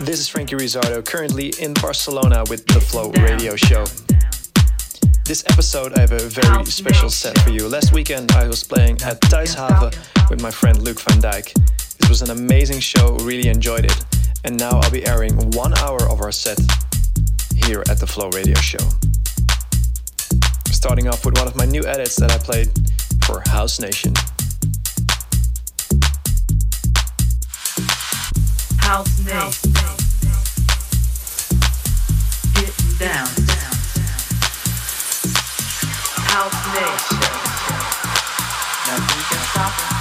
This is Franky Rizardo, currently in Barcelona with the Flow Radio Show. This episode, I have a very special set for you. Last weekend, I was playing at Thuishaven with my friend Luke van Dijk. It was an amazing show, really enjoyed it. And now I'll be airing one hour of our set here at the Flow Radio Show. Starting off with one of my new edits that I played for House Nation. House Nation. Getting down. House. Nothing can stop us.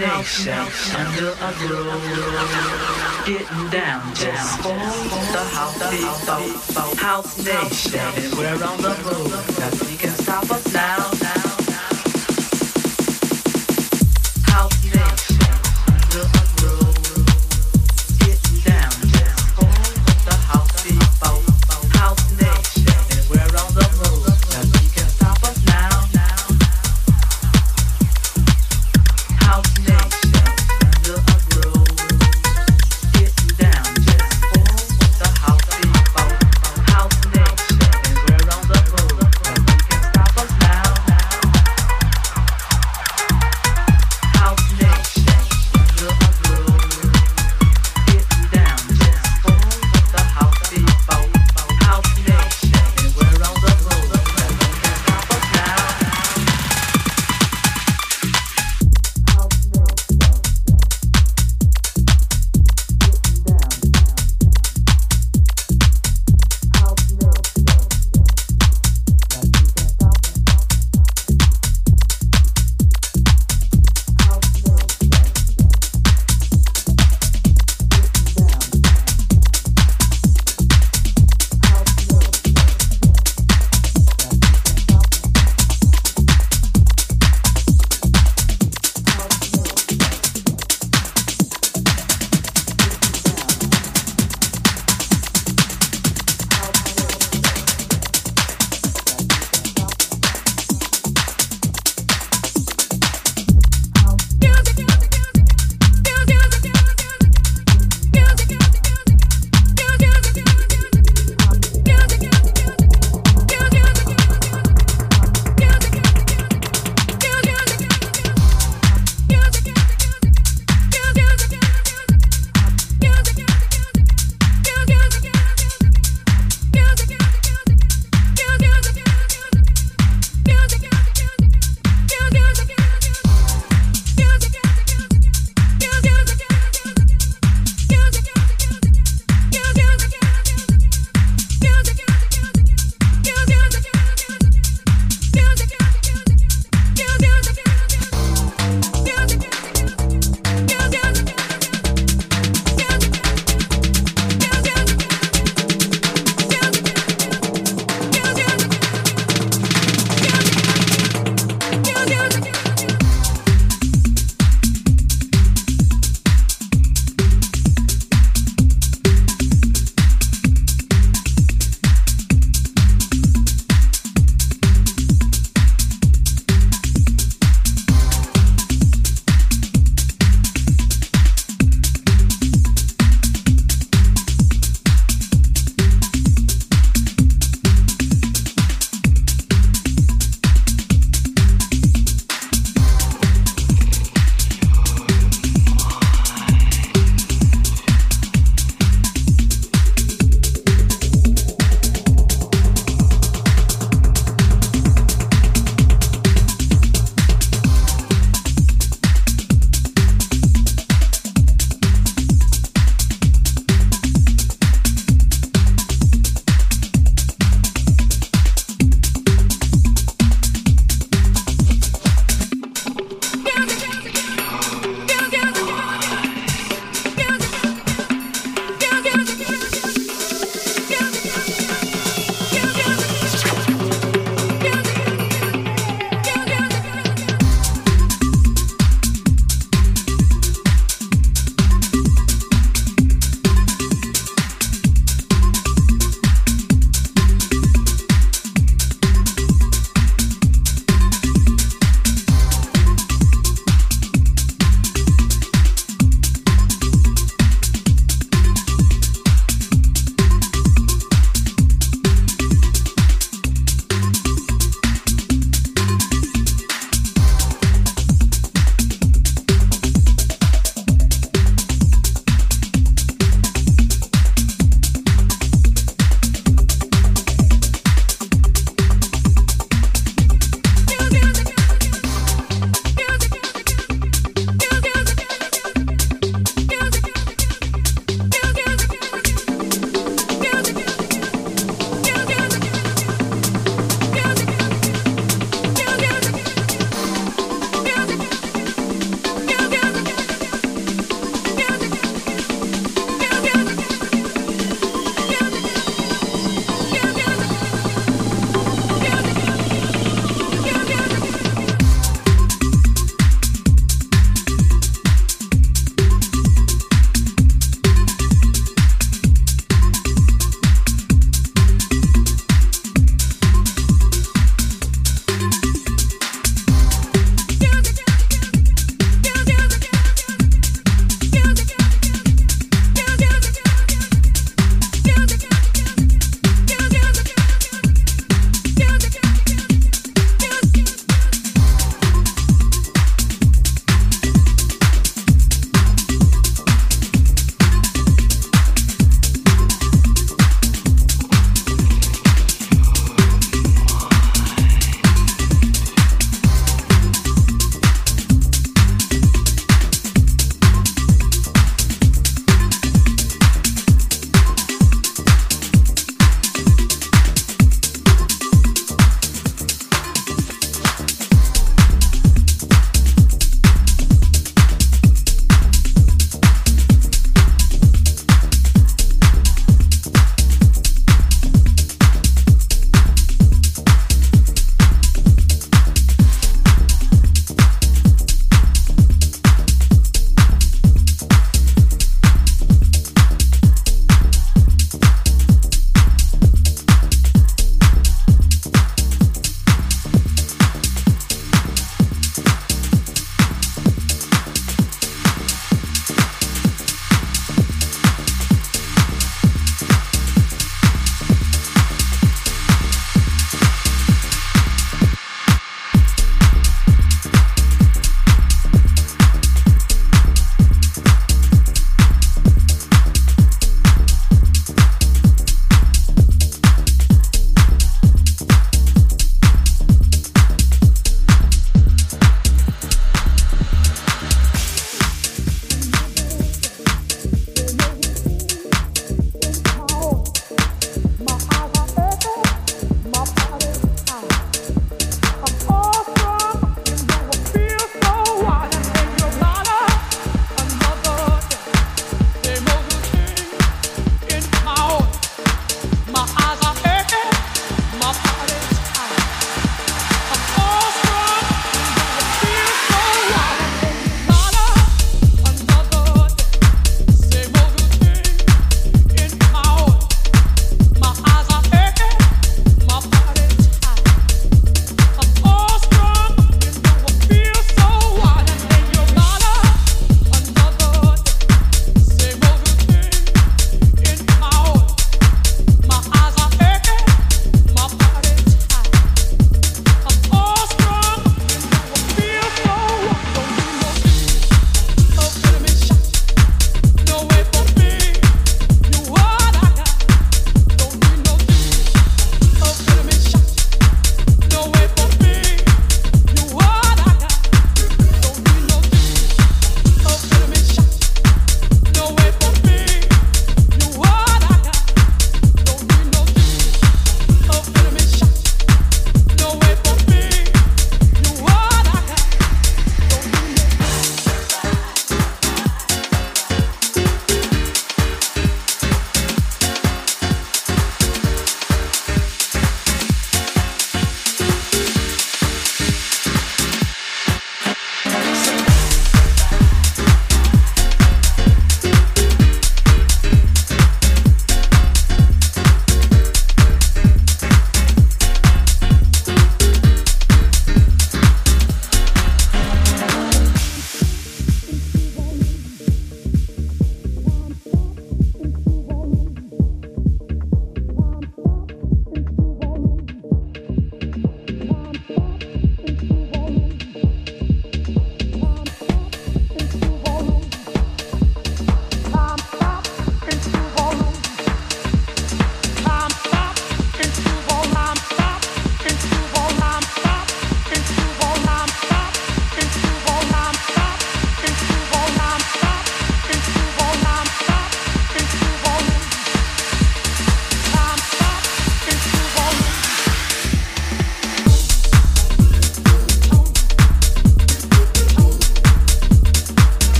nation under a groove. Getting down, down, the house, the house, house nation. We're on the road.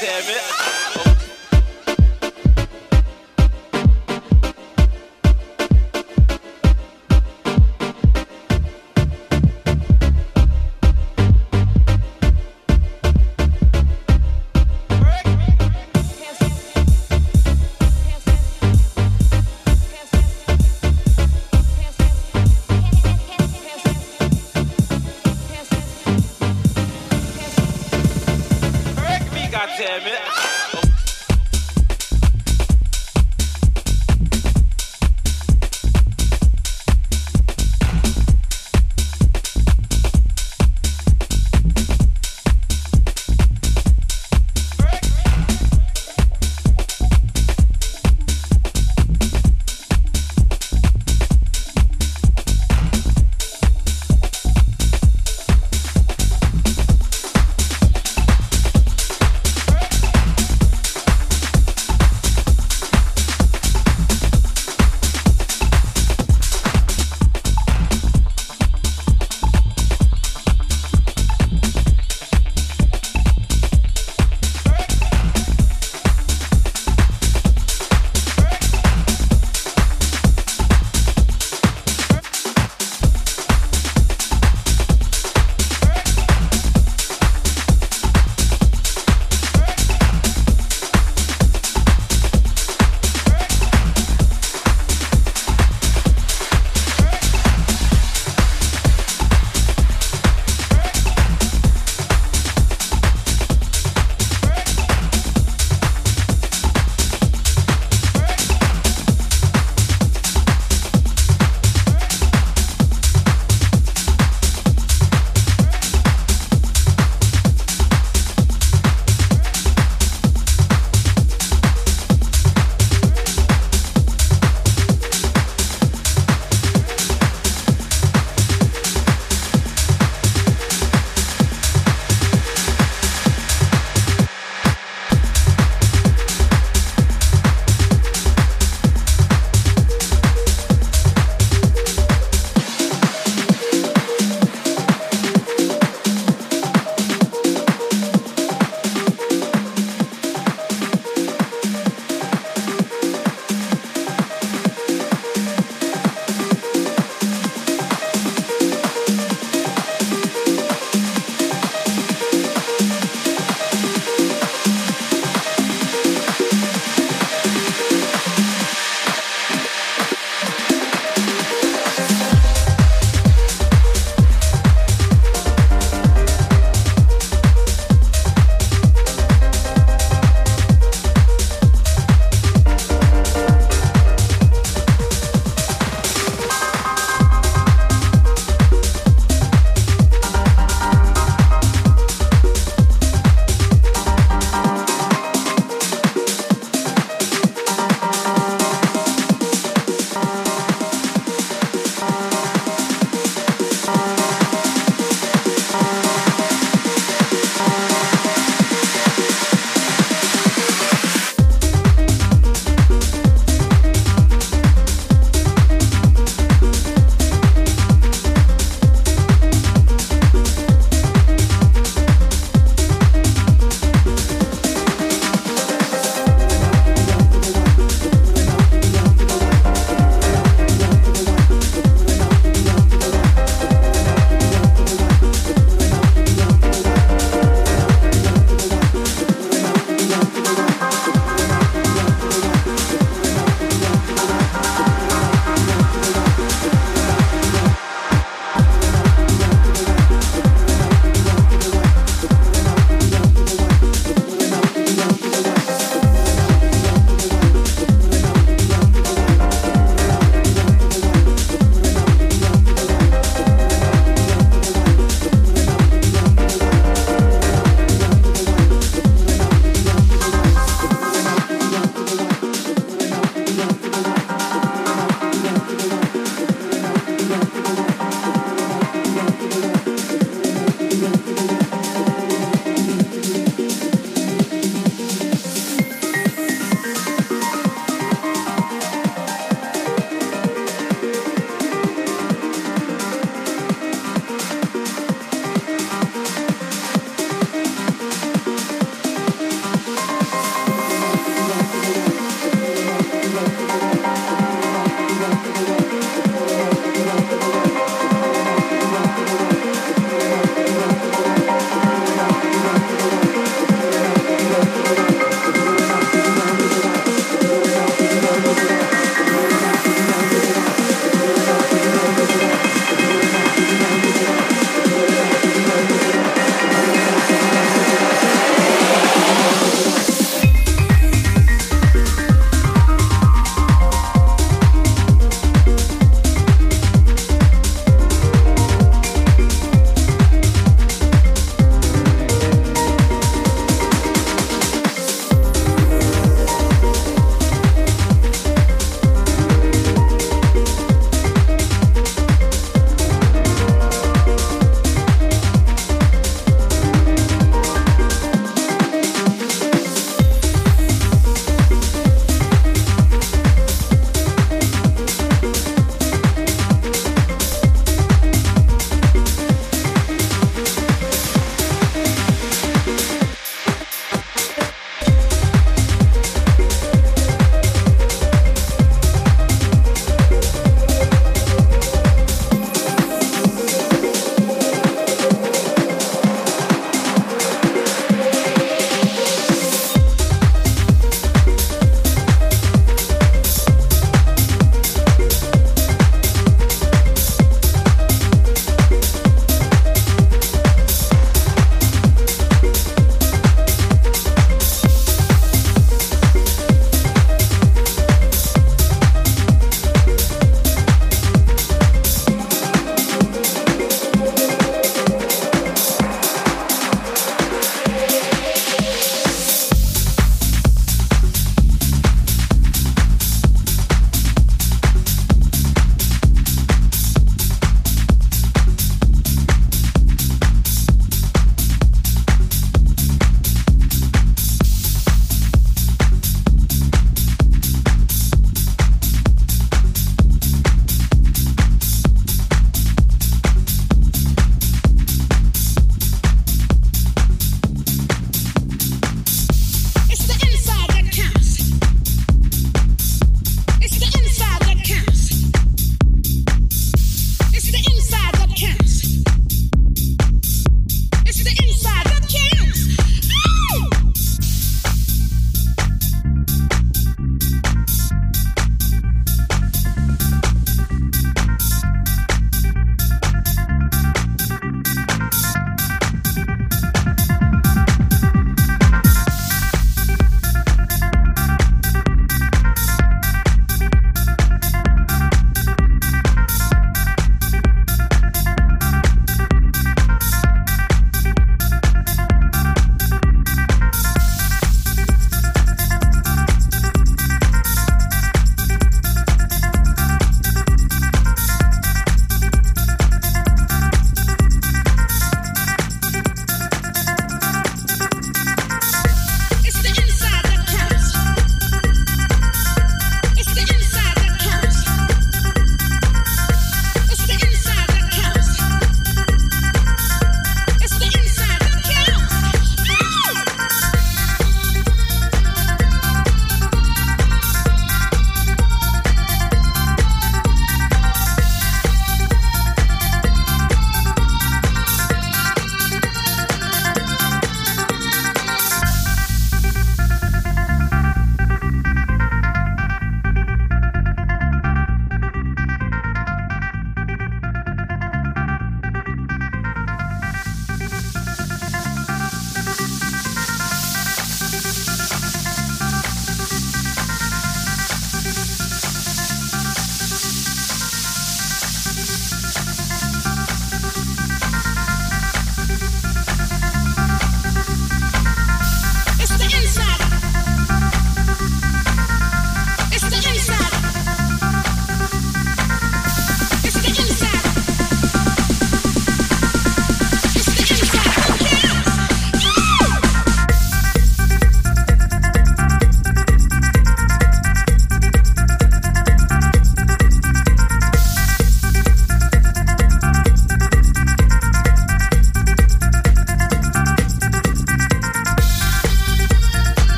damn it.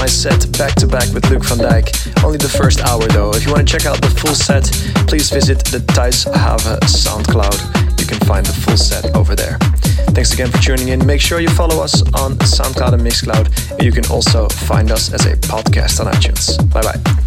My set back to back with Luuk van Dijk. Only the first hour though. If you want to check out the full set, please visit the Thijs Have SoundCloud. You can find the full set over there. Thanks again for tuning in. Make sure you follow us on SoundCloud and Mixcloud. You can also find us as a podcast on iTunes. Bye bye.